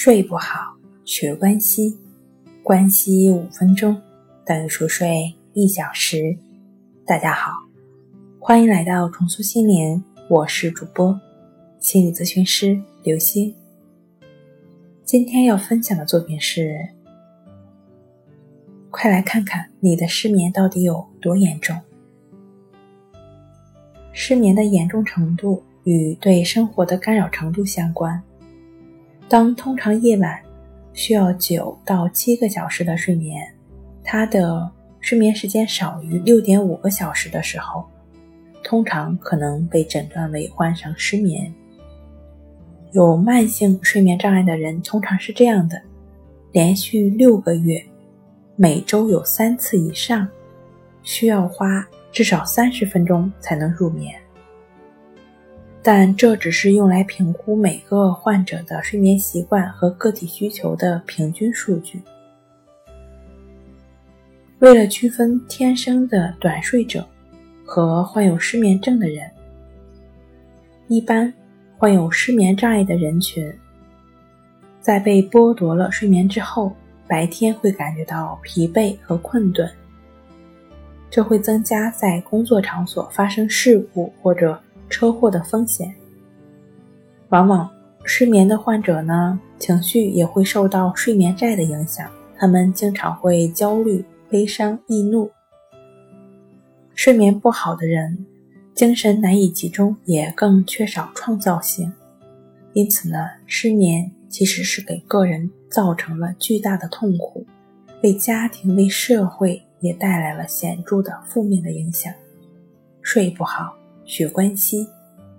睡不好，学关西，关西五分钟等于熟睡一小时。大家好，欢迎来到重塑心灵，我是主播心理咨询师刘星。今天要分享的作品是：快来看看你的失眠到底有多严重。失眠的严重程度与对生活的干扰程度相关。当通常夜晚需要九到七个小时的睡眠，他的睡眠时间少于六点五个小时的时候，通常可能被诊断为患上失眠。有慢性睡眠障碍的人通常是这样的：连续六个月，每周有三次以上，需要花至少三十分钟才能入眠。但这只是用来评估每个患者的睡眠习惯和个体需求的平均数据。为了区分天生的短睡者和患有失眠症的人，一般患有失眠障碍的人群，在被剥夺了睡眠之后，白天会感觉到疲惫和困顿，这会增加在工作场所发生事故或者。车祸的风险，往往失眠的患者呢，情绪也会受到睡眠债的影响，他们经常会焦虑、悲伤、易怒。睡眠不好的人，精神难以集中，也更缺少创造性。因此呢，失眠其实是给个人造成了巨大的痛苦，为家庭、为社会也带来了显著的负面的影响。睡不好。学关西，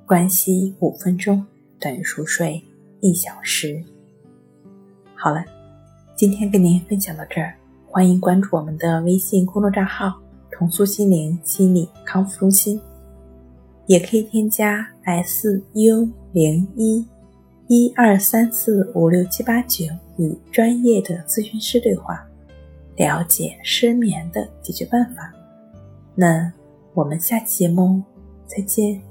关西五分钟等于熟睡一小时。好了，今天跟您分享到这儿，欢迎关注我们的微信公众账号“重塑心灵心理康复中心”，也可以添加 “s u 零一一二三四五六七八九”与专业的咨询师对话，了解失眠的解决办法。那我们下期节目。再见。